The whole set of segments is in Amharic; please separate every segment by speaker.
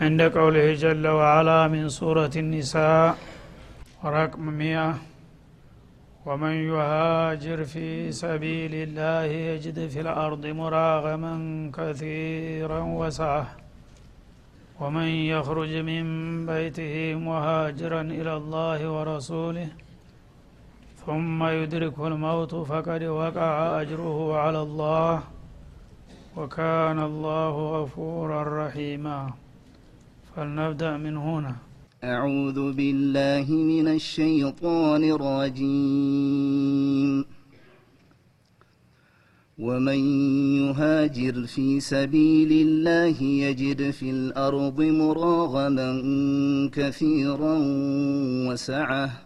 Speaker 1: عند قوله جل وعلا من سورة النساء رقم مئة. ومن يهاجر في سبيل الله يجد في الأرض مراغما كثيرا وسعة. ومن يخرج من بيته مهاجرا إلى الله ورسوله ثم يدركه الموت فقد وقع أجره على الله. وكان الله غفورا رحيما. فلنبدأ من هنا.
Speaker 2: أعوذ بالله من الشيطان الرجيم. ومن يهاجر في سبيل الله يجد في الأرض مراغما كثيرا وسعة.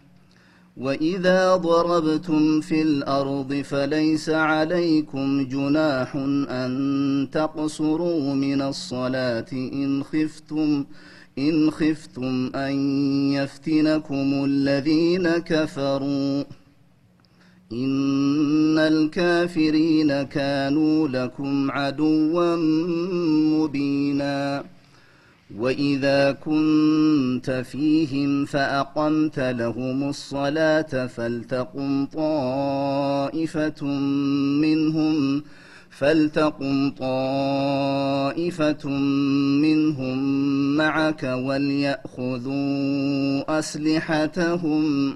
Speaker 2: وإذا ضربتم في الأرض فليس عليكم جناح أن تقصروا من الصلاة إن خفتم إن خفتم أن يفتنكم الذين كفروا. إن الكافرين كانوا لكم عدوا مبينا. وإذا كنت فيهم فأقمت لهم الصلاة فلتقم طائفة منهم فلتقم طائفة منهم معك وليأخذوا أسلحتهم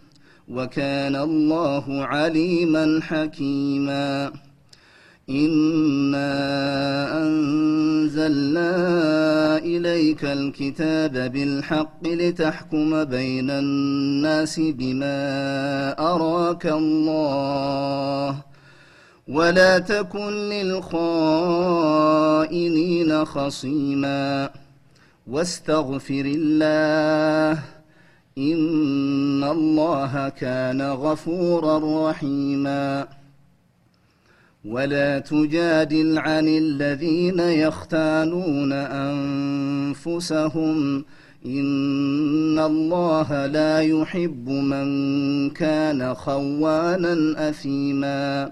Speaker 2: وكان الله عليما حكيما. إنا أنزلنا إليك الكتاب بالحق لتحكم بين الناس بما أراك الله ولا تكن للخائنين خصيما. واستغفر الله إن الله كان غفورا رحيما ولا تجادل عن الذين يختانون أنفسهم إن الله لا يحب من كان خوانا أثيما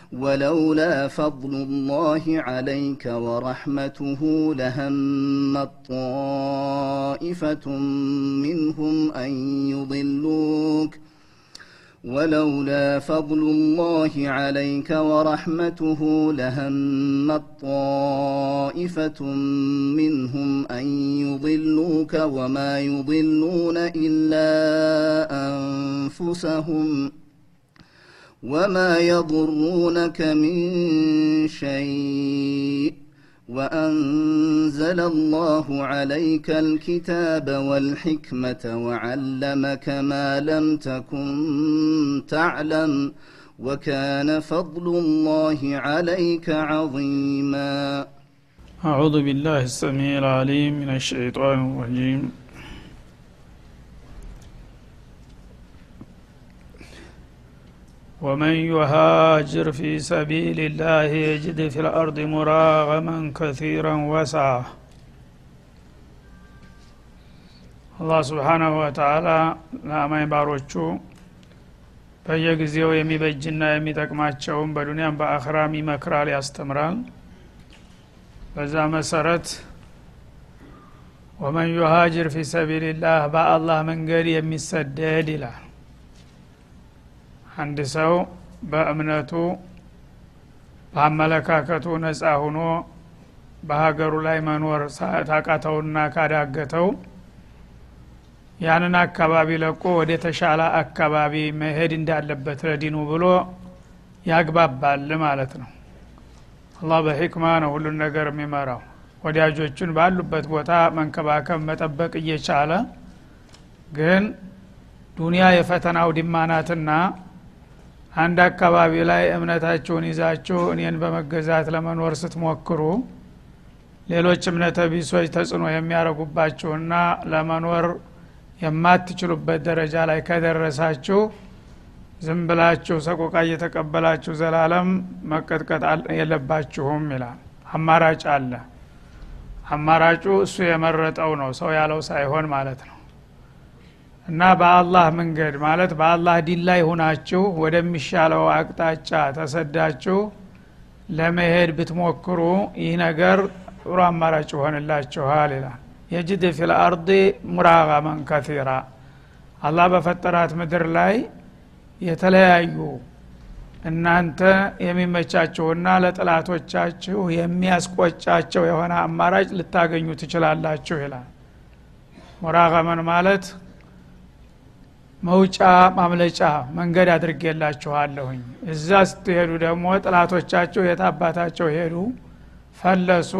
Speaker 2: ولولا فضل الله عليك ورحمته لهمت طائفة منهم أن يضلوك. ولولا فضل الله عليك ورحمته لهمت طائفة منهم أن يضلوك وما يضلون إلا أنفسهم. وما يضرونك من شيء وأنزل الله عليك الكتاب والحكمة وعلمك ما لم تكن تعلم وكان فضل الله عليك عظيما.
Speaker 1: أعوذ بالله السميع العليم من الشيطان الرجيم. ومن يهاجر في سبيل الله يجد في الأرض مراغما كثيرا وسعة አላህ ስብሓናሁ ወተላ ለአማኝ ባሮቹ በየጊዜው የሚበጅና የሚጠቅማቸውን በዱንያም በአኽራም ይመክራል ያስተምራል በዛ መሰረት ወመን ዩሃጅር ፊ ሰቢልላህ በአላህ መንገድ የሚሰደድ ይላል አንድ ሰው በእምነቱ በአመለካከቱ ነጻ ሁኖ በሀገሩ ላይ መኖር ታቃተውና ካዳገተው ያንን አካባቢ ለቆ ወደ ተሻለ አካባቢ መሄድ እንዳለበት ለዲኑ ብሎ ያግባባል ማለት ነው። አላህ በሂክማ ነው ሁሉን ነገር የሚመራው። ወዳጆቹን ባሉበት ቦታ መንከባከብ መጠበቅ እየቻለ ግን ዱንያ የፈተናው ዲማናትና አንድ አካባቢ ላይ እምነታችሁን ይዛችሁ እኔን በመገዛት ለመኖር ስትሞክሩ ሌሎች እምነተ ቢሶች ተጽዕኖ የሚያደርጉባችሁና ለመኖር የማትችሉበት ደረጃ ላይ ከደረሳችሁ ዝም ብላችሁ ሰቆቃ እየተቀበላችሁ ዘላለም መቀጥቀጥ የለባችሁም ይላል። አማራጭ አለ። አማራጩ እሱ የመረጠው ነው ሰው ያለው ሳይሆን ማለት ነው እና በአላህ መንገድ ማለት በአላህ ዲን ላይ ሁናችሁ ወደሚሻለው አቅጣጫ ተሰዳችሁ ለመሄድ ብትሞክሩ ይህ ነገር ጥሩ አማራጭ ይሆንላችኋል ይላል። يجد في الأرض ሙራጋመን ከቲራ አላህ በፈጠራት ምድር ላይ የተለያዩ እናንተ የሚመቻችሁና ለጥላቶቻችሁ የሚያስቆጫቸው የሆነ አማራጭ ልታገኙ ትችላላችሁ ይላል። ሙራቀመን ማለት መውጫ ማምለጫ መንገድ አድርጌላችኋለሁኝ። እዛ ስትሄዱ ደግሞ ጥላቶቻቸው የት አባታቸው ሄዱ ፈለሱ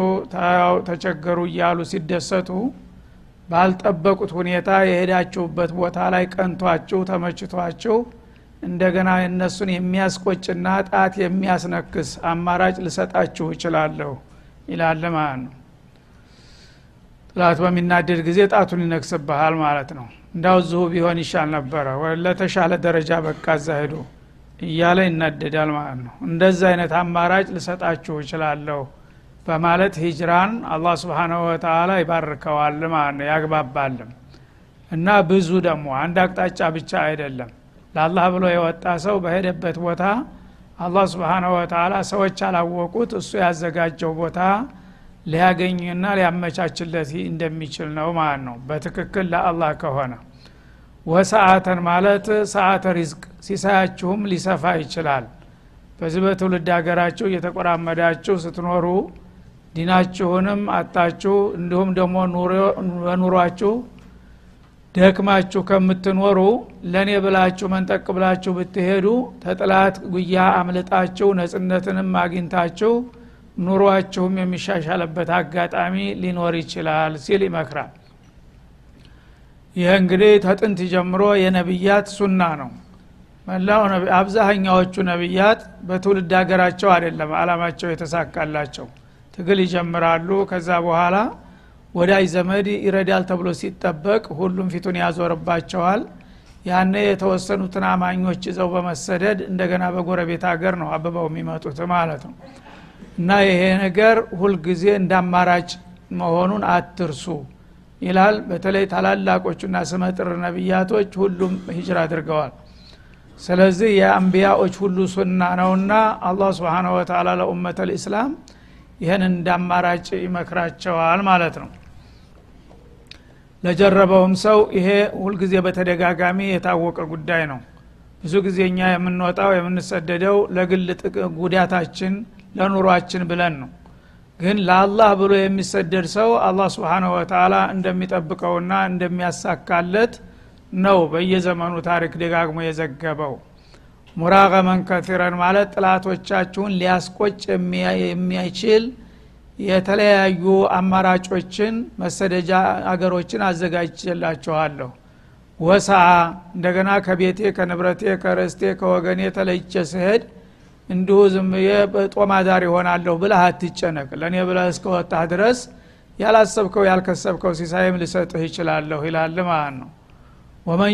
Speaker 1: ተቸገሩ እያሉ ሲደሰቱ ባልጠበቁት ሁኔታ የሄዳችሁበት ቦታ ላይ ቀንቷችሁ ተመችቷችሁ እንደገና እነሱን የሚያስቆጭና ጣት የሚያስነክስ አማራጭ ልሰጣችሁ እችላለሁ ይላል ማለት ነው ጥላት በሚናደድ ጊዜ ጣቱን ይነክስብሃል ማለት ነው። እንዳው ዝሁ ቢሆን ይሻል ነበረ። ለተሻለ ደረጃ በቃ እዛ እያለ ይናደዳል ማለት ነው። እንደዚህ አይነት አማራጭ ልሰጣችሁ እችላለሁ በማለት ሂጅራን አላህ ስብሓናሁ ወተላ ይባርከዋል ማለት ነው ያግባባልም። እና ብዙ ደግሞ አንድ አቅጣጫ ብቻ አይደለም። ለአላህ ብሎ የወጣ ሰው በሄደበት ቦታ አላህ ስብሓናሁ ወተላ ሰዎች አላወቁት እሱ ያዘጋጀው ቦታ ሊያገኝና ሊያመቻችለት እንደሚችል ነው ማለት ነው። በትክክል ለአላህ ከሆነ። ወሰአተን ማለት ሰአተ ሪዝቅ ሲሳያችሁም ሊሰፋ ይችላል። በዚህ በትውልድ ሀገራችሁ እየተቆራመዳችሁ ስትኖሩ ዲናችሁንም አጣችሁ እንዲሁም ደግሞ በኑሯችሁ ደክማችሁ ከምትኖሩ ለእኔ ብላችሁ መንጠቅ ብላችሁ ብትሄዱ ተጥላት ጉያ አምልጣችሁ ነጽነትንም አግኝታችሁ ኑሯችሁም የሚሻሻልበት አጋጣሚ ሊኖር ይችላል ሲል ይመክራል። ይህ እንግዲህ ተጥንት ጀምሮ የነቢያት ሱና ነው። መላው አብዛኛዎቹ ነቢያት በትውልድ ሀገራቸው አይደለም አላማቸው የተሳካላቸው። ትግል ይጀምራሉ ከዛ በኋላ ወዳጅ ዘመድ ይረዳል ተብሎ ሲጠበቅ ሁሉም ፊቱን ያዞርባቸዋል። ያነ የተወሰኑትን አማኞች ይዘው በመሰደድ እንደገና በጎረቤት ሀገር ነው አበባው የሚመጡት ማለት ነው እና ይሄ ነገር ሁልጊዜ እንደ አማራጭ መሆኑን አትርሱ ይላል። በተለይ ታላላቆቹና ስመጥር ነቢያቶች ሁሉም ሂጅራ አድርገዋል። ስለዚህ የአንቢያዎች ሁሉ ሱና ነውና አላህ ስብሓን ወተላ ለኡመት ልእስላም ይህን እንደ አማራጭ ይመክራቸዋል ማለት ነው። ለጀረበውም ሰው ይሄ ሁልጊዜ በተደጋጋሚ የታወቀ ጉዳይ ነው። ብዙ ጊዜ እኛ የምንወጣው የምንሰደደው ለግል ጉዳታችን ለኑሯችን ብለን ነው። ግን ለአላህ ብሎ የሚሰደድ ሰው አላህ ስብሓንሁ ወተላ እንደሚጠብቀውና እንደሚያሳካለት ነው በየዘመኑ ታሪክ ደጋግሞ የዘገበው። ሙራቀመን ከቲረን ማለት ጥላቶቻችሁን ሊያስቆጭ የሚያይችል የተለያዩ አማራጮችን መሰደጃ አገሮችን አዘጋጅላችኋለሁ ወሳ እንደገና ከቤቴ ከንብረቴ ከርስቴ ከወገኔ ተለይቼ ስሄድ እንዲሁ ዝም ጦማዳር ይሆናለሁ ብለህ አትጨነቅ። ለእኔ ብለህ እስከወጣህ ድረስ ያላሰብከው ያልከሰብከው ሲሳይም ልሰጥህ ይችላለሁ ይላል ማለት ነው። ወመን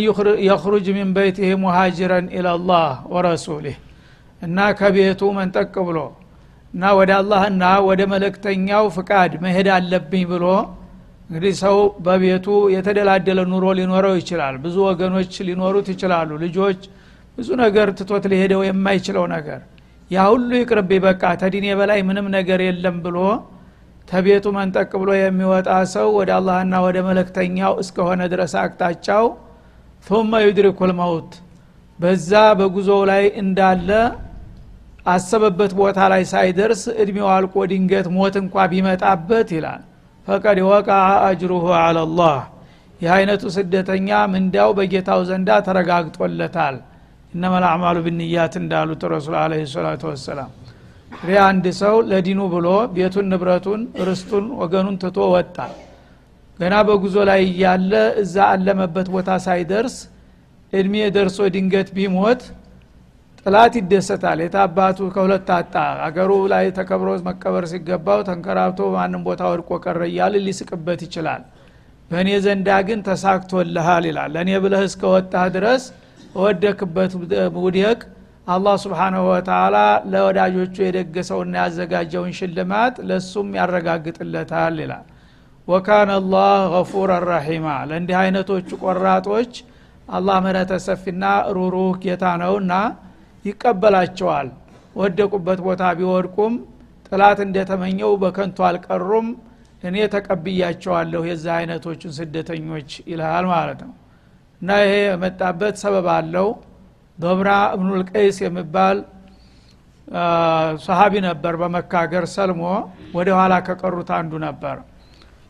Speaker 1: የኽሩጅ ሚን በይትህ ሙሃጅረን ኢላላህ ወረሱሊህ። እና ከቤቱ መንጠቅ ብሎ እና ወደ አላህና ወደ መለክተኛው ፍቃድ መሄድ አለብኝ ብሎ እንግዲህ ሰው በቤቱ የተደላደለ ኑሮ ሊኖረው ይችላል። ብዙ ወገኖች ሊኖሩት ይችላሉ። ልጆች ብዙ ነገር ትቶት ሊሄደው የማይችለው ነገር ያ ሁሉ ይቅርብ በቃ ተዲኔ በላይ ምንም ነገር የለም ብሎ ተቤቱ መንጠቅ ብሎ የሚወጣ ሰው ወደ አላህና ወደ መለክተኛው እስከሆነ ድረስ አቅጣጫው ثመ ዩድሪኩል መውት። በዛ በጉዞው ላይ እንዳለ አሰበበት ቦታ ላይ ሳይደርስ እድሜው አልቆ ድንገት ሞት እንኳ ቢመጣበት ይላል። ፈቀድ ወቃ አጅሩሁ አላላህ ይህ አይነቱ ስደተኛ ምንዳው በጌታው ዘንዳ ተረጋግጦለታል። እነመ ልአዕማሉ ብንያት እንዳሉት ረሱል አለ ሰላቱ ወሰላም እንግዲህ አንድ ሰው ለዲኑ ብሎ ቤቱን ንብረቱን ርስቱን ወገኑን ትቶ ወጣ። ገና በጉዞ ላይ እያለ እዛ አለመበት ቦታ ሳይደርስ እድሜ ደርሶ ድንገት ቢሞት ጥላት ይደሰታል። የታባቱ ከሁለት አጣ። አገሩ ላይ ተከብሮ መቀበር ሲገባው ተንከራብቶ ማንም ቦታ ወድቆ ቀረ እያል ሊስቅበት ይችላል። በእኔ ዘንዳ ግን ተሳክቶልሃል ይላል። ለእኔ ብለህ እስከወጣህ ድረስ እወደክበት ውደቅ አላህ ስብሓንሁ ወተላ ለወዳጆቹ የደገሰውና ያዘጋጀውን ሽልማት ለሱም ያረጋግጥለታል ይላል። ወካነ አላህ ገፉረ ረሒማ ለእንዲህ አይነቶቹ ቆራጦች አላህ ምህረተ ሰፊና ሩሩህ ጌታ ነውና ይቀበላቸዋል። ወደቁበት ቦታ ቢወድቁም ጥላት እንደተመኘው በከንቱ አልቀሩም። እኔ ተቀብያቸዋለሁ የዚህ አይነቶቹን ስደተኞች ይልሃል ማለት ነው እና ይሄ የመጣበት ሰበብ አለው። ዶብራ እብኑልቀይስ የሚባል ሰሀቢ ነበር በመካ ሀገር ሰልሞ ወደ ኋላ ከቀሩት አንዱ ነበር።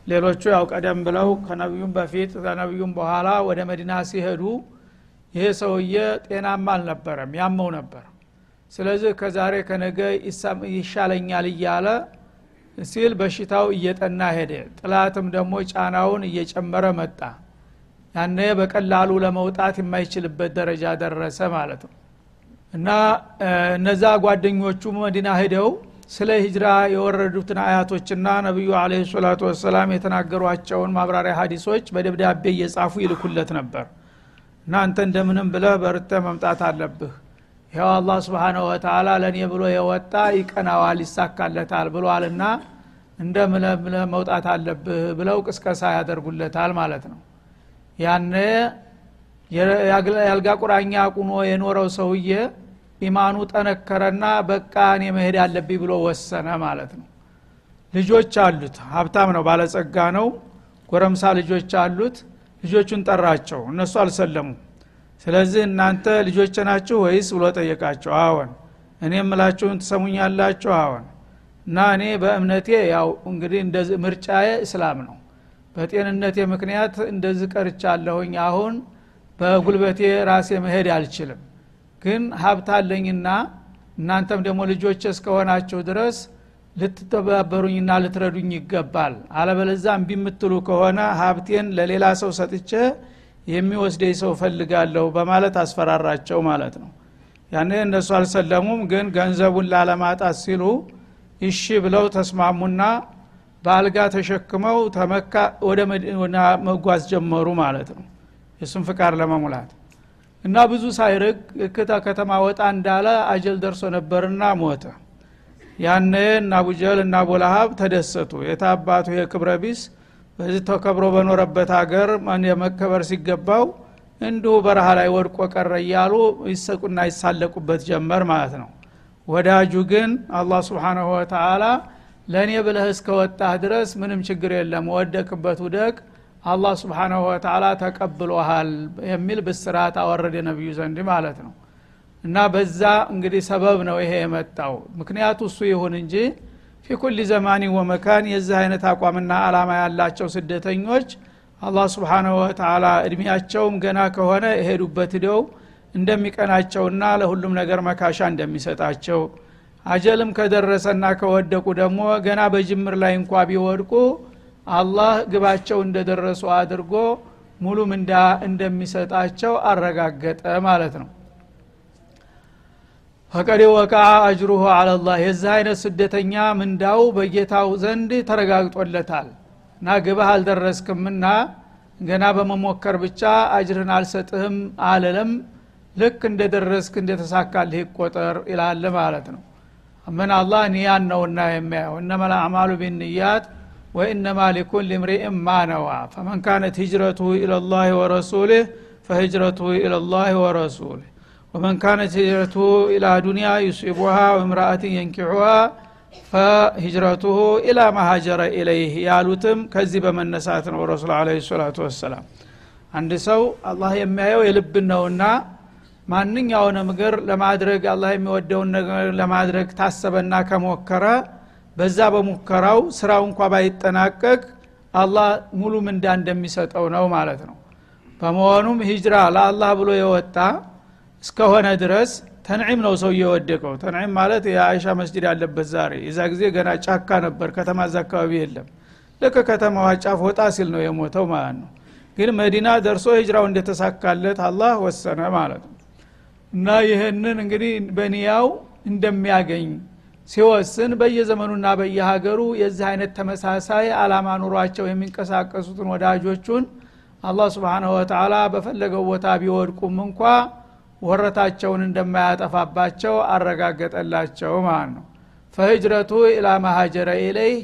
Speaker 1: ሌሎቹ ያው ቀደም ብለው ከነቢዩም በፊት ከነቢዩም በኋላ ወደ መዲና ሲሄዱ ይሄ ሰውዬ ጤናማ አልነበረም ያመው ነበር። ስለዚህ ከዛሬ ከነገ ይሻለኛል እያለ ሲል በሽታው እየጠና ሄደ። ጥላትም ደግሞ ጫናውን እየጨመረ መጣ ያነ በቀላሉ ለመውጣት የማይችልበት ደረጃ ደረሰ ማለት ነው። እና እነዛ ጓደኞቹ መዲና ሂደው ስለ ሂጅራ የወረዱትን አያቶችና ነቢዩ አለ ሰላቱ ወሰላም የተናገሯቸውን ማብራሪያ ሀዲሶች በደብዳቤ እየጻፉ ይልኩለት ነበር። እና አንተ እንደምንም ብለህ በርተ መምጣት አለብህ። ይኸው አላህ ስብሓነሁ ወተላ ለእኔ ብሎ የወጣ ይቀናዋል ይሳካለታል ብሏልና እንደምለምለ መውጣት አለብህ ብለው ቅስቀሳ ያደርጉለታል ማለት ነው ያነ የአልጋ ቁራኛ ቁኖ የኖረው ሰውዬ ኢማኑ ጠነከረና በቃ እኔ መሄድ አለብኝ ብሎ ወሰነ ማለት ነው። ልጆች አሉት ሀብታም ነው ባለጸጋ ነው። ጎረምሳ ልጆች አሉት ልጆቹን ጠራቸው እነሱ አልሰለሙ ስለዚህ እናንተ ልጆች ናችሁ ወይስ ብሎ ጠየቃቸው። አዎን እኔ የምላችሁን ትሰሙኛላችሁ? አዎን። እና እኔ በእምነቴ ያው እንግዲህ እንደዚህ ምርጫዬ እስላም ነው በጤንነቴ ምክንያት እንደዚህ ቀርቻለሁኝ። አሁን በጉልበቴ ራሴ መሄድ አልችልም። ግን ሀብት እናንተም ደግሞ ልጆች እስከሆናችሁ ድረስ ልትተባበሩኝና ልትረዱኝ ይገባል። አለበለዛ እምቢ የምትሉ ከሆነ ሀብቴን ለሌላ ሰው ሰጥቼ የሚወስደኝ ሰው ፈልጋለሁ በማለት አስፈራራቸው ማለት ነው። ያኔ እነሱ አልሰለሙም ግን ገንዘቡን ላለማጣት ሲሉ እሺ ብለው ተስማሙና በአልጋ ተሸክመው ተመካ ወደ መጓዝ ጀመሩ ማለት ነው። የሱን ፍቃድ ለመሙላት እና ብዙ ሳይርቅ እክታ ከተማ ወጣ እንዳለ አጀል ደርሶ ነበርና ሞተ። ያነ እና አቡጀል እና አቡለሀብ ተደሰቱ። የታባቱ የክብረ ቢስ በዚህ ተከብሮ በኖረበት ሀገር የመከበር ሲገባው እንዲሁ በረሃ ላይ ወድቆ ቀረ እያሉ ይሰቁና ይሳለቁበት ጀመር ማለት ነው። ወዳጁ ግን አላህ ስብሓናሁ ወተላ ለእኔ ብለህ እስከወጣህ ድረስ ምንም ችግር የለም። ወደቅበት ውደቅ አላህ ስብሓናሁ ወተላ ተቀብሎሃል የሚል ብስራት አወረደ ነቢዩ ዘንድ ማለት ነው። እና በዛ እንግዲህ ሰበብ ነው ይሄ የመጣው። ምክንያቱ እሱ ይሁን እንጂ ፊ ኩል ዘማኒ ወመካን የዚህ አይነት አቋምና አላማ ያላቸው ስደተኞች አላህ ስብሓናሁ ወተላ እድሜያቸውም ገና ከሆነ የሄዱበት ሂደው እንደሚቀናቸውና ለሁሉም ነገር መካሻ እንደሚሰጣቸው አጀልም ከደረሰና ከወደቁ ደግሞ ገና በጅምር ላይ እንኳ ቢወድቁ አላህ ግባቸው እንደደረሱ አድርጎ ሙሉ ምንዳ እንደሚሰጣቸው አረጋገጠ ማለት ነው። ፈቀድ ወቃ አጅሩሁ አለላህ የዚህ አይነት ስደተኛ ምንዳው በጌታው ዘንድ ተረጋግጦለታል። እና ግብህ አልደረስክምና ገና በመሞከር ብቻ አጅርህን አልሰጥህም አልልም ልክ እንደደረስክ እንደተሳካልህ ይቆጠር ይላል ማለት ነው ምን አላህ ኒያን ነውና የሚያየው። እነመላ አዕማሉ ቢንያት ወኢነማ ሊኩል ልምሪእም ማነዋ ፈመን ካነት ሂጅረቱሁ ኢለላህ ወረሱልህ ፈሂጅረቱሁ ኢለላህ ወረሱልህ ወመን ካነት ሂጅረቱሁ ኢላ ዱንያ ዩሲቡሃ ወምራአትን የንኪሑሃ ፈሂጅረቱሁ ኢላ ማሃጀረ ኢለይህ ያሉትም ከዚህ በመነሳት ነው ረሱል አለ ሰላቱ ወሰላም። አንድ ሰው አላህ የሚያየው የልብ ነውና ማንኛውንም ነገር ለማድረግ አላህ የሚወደውን ነገር ለማድረግ ታሰበና ከሞከረ በዛ በሙከራው ስራው እንኳ ባይጠናቀቅ አላህ ሙሉ ምንዳ እንደሚሰጠው ነው ማለት ነው። በመሆኑም ሂጅራ ለአላህ ብሎ የወጣ እስከሆነ ድረስ ተንዒም ነው ሰው እየወደቀው ተንዒም ማለት የአይሻ መስጅድ ያለበት ዛሬ። የዛ ጊዜ ገና ጫካ ነበር ከተማ እዛ አካባቢ የለም። ልክ ከተማዋ ጫፍ ወጣ ሲል ነው የሞተው ማለት ነው። ግን መዲና ደርሶ ሂጅራው እንደተሳካለት አላህ ወሰነ ማለት ነው እና ይህንን እንግዲህ በኒያው እንደሚያገኝ ሲወስን በየዘመኑና በየሀገሩ የዚህ አይነት ተመሳሳይ አላማ ኑሯቸው የሚንቀሳቀሱትን ወዳጆቹን አላህ ስብንሁ ወተላ በፈለገው ቦታ ቢወድቁም እንኳ ወረታቸውን እንደማያጠፋባቸው አረጋገጠላቸው ማለት ነው። ፈህጅረቱ ኢላ ማሀጀረ ኢለይህ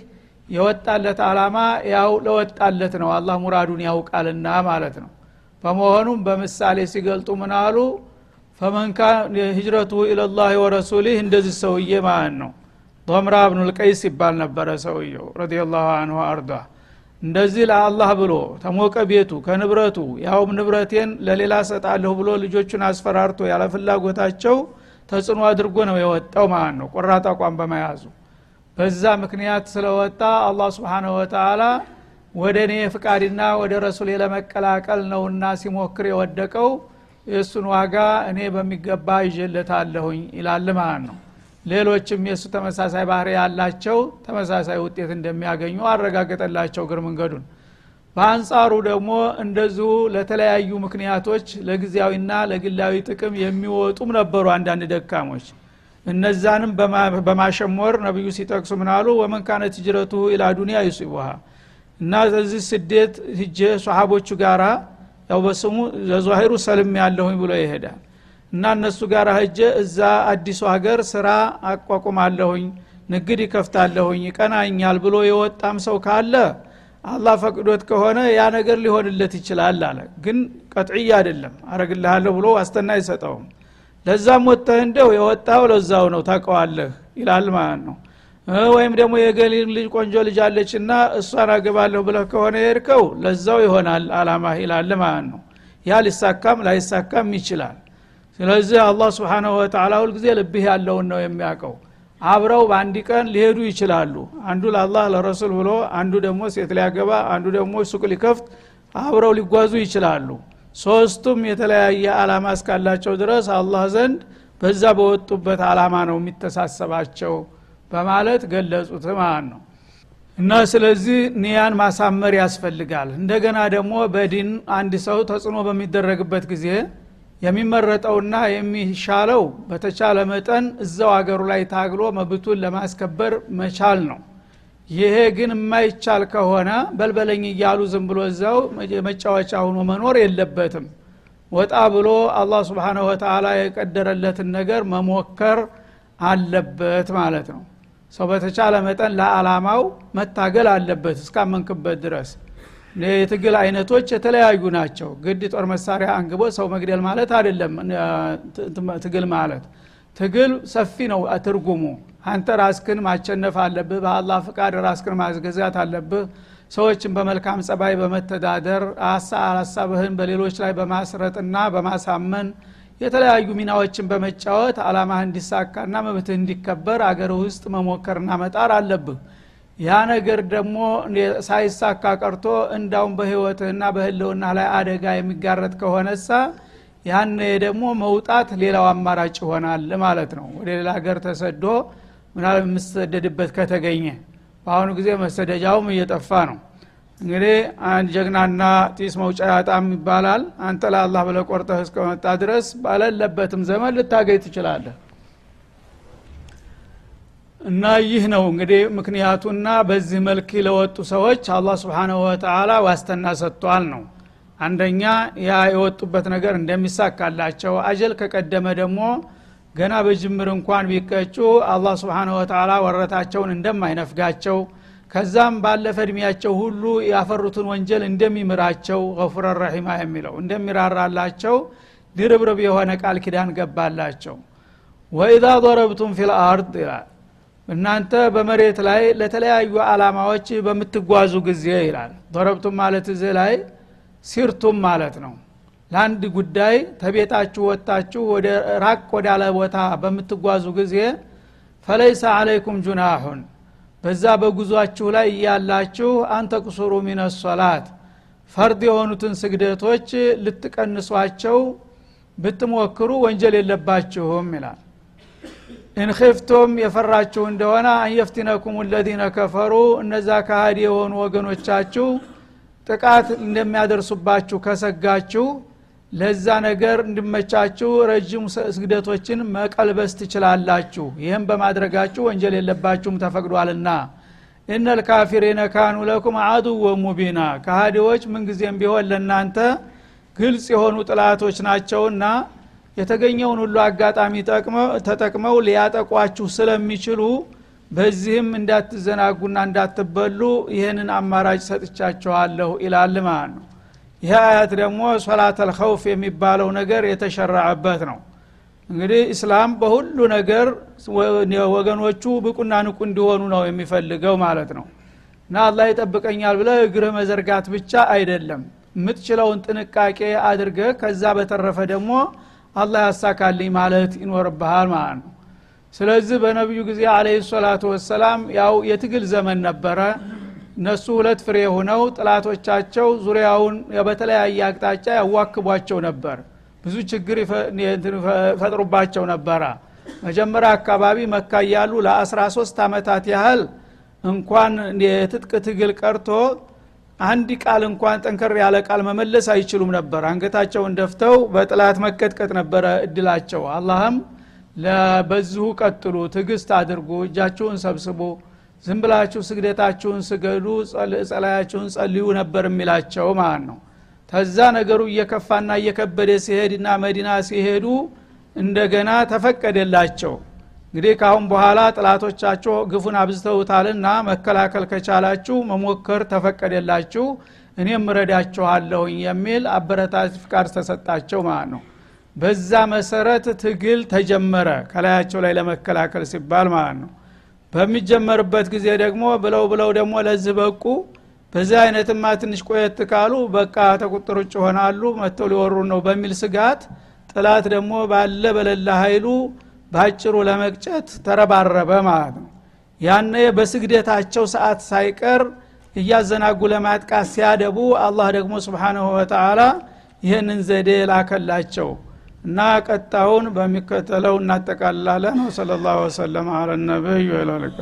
Speaker 1: የወጣለት አላማ ያው ለወጣለት ነው። አላህ ሙራዱን ያውቃልና ማለት ነው። በመሆኑም በምሳሌ ሲገልጡ ምን አሉ ፈመንካ ሂጅረቱ ኢለላህ ወረሱሊህ እንደዚህ ሰውዬ ማለት ነው? ዶምራ ብኑልቀይስ ይባል ነበረ ሰውየው ረዲላሁ አንሁ አርዳ እንደዚህ ለአላህ ብሎ ተሞቀ ቤቱ ከንብረቱ ያውም ንብረቴን ለሌላ ሰጣለሁ ብሎ ልጆቹን አስፈራርቶ ያለ ፍላጎታቸው ተጽዕኖ አድርጎ ነው የወጣው ማለት ነው? ቆራጥ አቋም በመያዙ። በዛ ምክንያት ስለወጣ አላህ ስብሓንሁ ወተላ ወደ እኔ ፍቃድና ወደ ረሱሌ ለመቀላቀል ነውና ሲሞክር የወደቀው የእሱን ዋጋ እኔ በሚገባ ይዤለታለሁኝ ይላል ማለት ነው። ሌሎችም የእሱ ተመሳሳይ ባህሪ ያላቸው ተመሳሳይ ውጤት እንደሚያገኙ አረጋገጠላቸው እግር መንገዱን። በአንጻሩ ደግሞ እንደዚሁ ለተለያዩ ምክንያቶች ለጊዜያዊና ለግላዊ ጥቅም የሚወጡም ነበሩ አንዳንድ ደካሞች። እነዛንም በማሸሞር ነቢዩ ሲጠቅሱ ምናሉ ወመን ካነት ኢላ ዱኒያ ይሱቡሃ እና እዚህ ስደት ህጀ ሰሃቦቹ ጋራ ያው በስሙ ለዛሂሩ ሰልም ያለሁኝ ብሎ ይሄዳል። እና እነሱ ጋር ህጀ እዛ አዲሱ ሀገር ስራ አቋቁማለሁኝ ንግድ ይከፍታለሁኝ ይቀናኛል ብሎ የወጣም ሰው ካለ አላህ ፈቅዶት ከሆነ ያ ነገር ሊሆንለት ይችላል አለ። ግን ቀጥዕያ አይደለም አረግልሃለሁ ብሎ ዋስተና አይሰጠውም። ለዛም ወጥተህ እንደው የወጣው ለዛው ነው ታቀዋለህ ይላል ማለት ነው ወይም ደግሞ የገሊል ልጅ ቆንጆ ልጅ አለችና እሷን አገባለሁ ብለህ ከሆነ የሄድከው ለዛው ይሆናል አላማ ይላል ማለት ነው። ያ ሊሳካም ላይሳካም ይችላል። ስለዚህ አላህ ስብሓናሁ ወተላ ሁልጊዜ ልብህ ያለውን ነው የሚያውቀው። አብረው በአንድ ቀን ሊሄዱ ይችላሉ። አንዱ ለአላህ ለረሱል ብሎ አንዱ ደግሞ ሴት ሊያገባ አንዱ ደግሞ ሱቅ ሊከፍት አብረው ሊጓዙ ይችላሉ። ሶስቱም የተለያየ አላማ እስካላቸው ድረስ አላህ ዘንድ በዛ በወጡበት አላማ ነው የሚተሳሰባቸው በማለት ገለጹት ማለት ነው። እና ስለዚህ ኒያን ማሳመር ያስፈልጋል። እንደገና ደግሞ በዲን አንድ ሰው ተጽዕኖ በሚደረግበት ጊዜ የሚመረጠውና የሚሻለው በተቻለ መጠን እዛው አገሩ ላይ ታግሎ መብቱን ለማስከበር መቻል ነው። ይሄ ግን የማይቻል ከሆነ በልበለኝ እያሉ ዝም ብሎ እዛው መጫወቻ ሁኖ መኖር የለበትም። ወጣ ብሎ አላህ ስብሓንሁ ወተላ የቀደረለትን ነገር መሞከር አለበት ማለት ነው ሰው በተቻለ መጠን ለአላማው መታገል አለበት እስካመንክበት ድረስ። የትግል አይነቶች የተለያዩ ናቸው። ግድ ጦር መሳሪያ አንግቦ ሰው መግደል ማለት አይደለም። ትግል ማለት ትግል ሰፊ ነው ትርጉሙ። አንተ ራስክን ማቸነፍ አለብህ በአላህ ፍቃድ ራስክን ማስገዛት አለብህ። ሰዎችን በመልካም ጸባይ በመተዳደር ሀሳብህን በሌሎች ላይ በማስረጥና በማሳመን የተለያዩ ሚናዎችን በመጫወት አላማህ እንዲሳካና መብትህ እንዲከበር አገር ውስጥ መሞከርና መጣር አለብህ። ያ ነገር ደግሞ ሳይሳካ ቀርቶ እንዳውም በህይወትህና በህልውና ላይ አደጋ የሚጋረጥ ከሆነሳ ያነ ደግሞ መውጣት ሌላው አማራጭ ይሆናል ማለት ነው። ወደ ሌላ ሀገር ተሰዶ ምናል የምሰደድበት ከተገኘ በአሁኑ ጊዜ መሰደጃውም እየጠፋ ነው እንግዲህ ጀግናና ጢስ መውጫ ያጣም ይባላል። አንተ ለአላህ ብለ ቆርጠህ እስከመጣ ድረስ ባለለበትም ዘመን ልታገኝ ትችላለህ። እና ይህ ነው እንግዲህ ምክንያቱና በዚህ መልክ ለወጡ ሰዎች አላህ ስብሓንሁ ወተላ ዋስተና ሰጥቷል ነው። አንደኛ ያ የወጡበት ነገር እንደሚሳካላቸው አጀል ከቀደመ ደግሞ ገና በጅምር እንኳን ቢቀጩ አላህ ስብሓንሁ ወተላ ወረታቸውን እንደማይነፍጋቸው ከዛም ባለፈ እድሜያቸው ሁሉ ያፈሩትን ወንጀል እንደሚምራቸው ገፉረ ረሒማ የሚለው እንደሚራራላቸው ድርብርብ የሆነ ቃል ኪዳን ገባላቸው። ወኢዛ ضረብቱም ፊ ልአርድ ይላል። እናንተ በመሬት ላይ ለተለያዩ አላማዎች በምትጓዙ ጊዜ ይላል። ضረብቱም ማለት እዚህ ላይ ሲርቱም ማለት ነው። ለአንድ ጉዳይ ተቤታችሁ ወጥታችሁ ወደ ራቅ ወዳለ ቦታ በምትጓዙ ጊዜ ፈለይሰ አለይኩም ጁናሁን በዛ በጉዟችሁ ላይ እያላችሁ አንተ ቁሱሩ ሚነ ፈርድ የሆኑትን ስግደቶች ልትቀንሷቸው ብትሞክሩ ወንጀል የለባችሁም ይላል። ኢንክፍቶም የፈራችሁ እንደሆነ አንየፍቲነኩም ለዚነ ከፈሩ እነዛ ካሃዲ የሆኑ ወገኖቻችሁ ጥቃት እንደሚያደርሱባችሁ ከሰጋችሁ ለዛ ነገር እንዲመቻችሁ ረጅም ስግደቶችን መቀልበስ ትችላላችሁ። ይህም በማድረጋችሁ ወንጀል የለባችሁም ተፈቅዷልና። እነል ካፊሪነ ካኑ ለኩም አዱወ ሙቢና። ካሃዲዎች ምንጊዜም ቢሆን ለእናንተ ግልጽ የሆኑ ጥላቶች ናቸውና የተገኘውን ሁሉ አጋጣሚ ተጠቅመው ሊያጠቋችሁ ስለሚችሉ በዚህም እንዳትዘናጉና እንዳትበሉ ይህንን አማራጭ ሰጥቻችኋለሁ ይላል ማለት ነው ይህ አያት ደግሞ ሶላት አልኸውፍ የሚባለው ነገር የተሸረዐበት ነው። እንግዲህ እስላም በሁሉ ነገር ወገኖቹ ብቁና ንቁ እንዲሆኑ ነው የሚፈልገው ማለት ነው። እና አላህ ይጠብቀኛል ብለ እግርህ መዘርጋት ብቻ አይደለም። የምትችለውን ጥንቃቄ አድርገ ከዛ በተረፈ ደግሞ አላህ ያሳካልኝ ማለት ይኖርብሃል ማለት ነው። ስለዚህ በነቢዩ ጊዜ አለህ ሰላቱ ወሰላም ያው የትግል ዘመን ነበረ እነሱ ሁለት ፍሬ ሆነው ጥላቶቻቸው ዙሪያውን በተለያየ አቅጣጫ ያዋክቧቸው ነበር። ብዙ ችግር ይፈጥሩባቸው ነበረ። መጀመሪያ አካባቢ መካ እያሉ ለ13 ዓመታት ያህል እንኳን የትጥቅ ትግል ቀርቶ አንድ ቃል እንኳን ጠንከር ያለ ቃል መመለስ አይችሉም ነበር። አንገታቸውን ደፍተው በጥላት መቀጥቀጥ ነበረ እድላቸው። አላህም በዚሁ ቀጥሉ ትግስት አድርጉ እጃችሁን ሰብስቡ ዝም ብላችሁ ስግደታችሁን ስገዱ ጸላያችሁን ጸልዩ ነበር የሚላቸው ማለት ነው። ተዛ ነገሩ እየከፋና እየከበደ ሲሄድና መዲና ሲሄዱ እንደገና ተፈቀደላቸው። እንግዲህ ካሁን በኋላ ጥላቶቻቸው ግፉን አብዝተውታልና መከላከል ከቻላችሁ መሞከር ተፈቀደላችሁ እኔም እረዳችኋለሁኝ የሚል አበረታች ፍቃድ ተሰጣቸው ማለት ነው። በዛ መሰረት ትግል ተጀመረ ከላያቸው ላይ ለመከላከል ሲባል ማለት ነው በሚጀመርበት ጊዜ ደግሞ ብለው ብለው ደግሞ ለዚህ በቁ። በዚህ አይነትማ ትንሽ ቆየት ካሉ በቃ ተቁጥር ውጭ ሆናሉ መጥተው ሊወሩ ነው በሚል ስጋት ጥላት ደግሞ ባለ በሌላ ኃይሉ በአጭሩ ለመቅጨት ተረባረበ ማለት ነው። ያነ በስግደታቸው ሰዓት ሳይቀር እያዘናጉ ለማጥቃት ሲያደቡ አላህ ደግሞ ስብሓናሁ ወተላ ይህንን ዘዴ ላከላቸው እና ቀጣውን በሚከተለው እናጠቃልላለን። ወሰለ ላሁ ወሰለም አለ ነቢይ ወላልቃ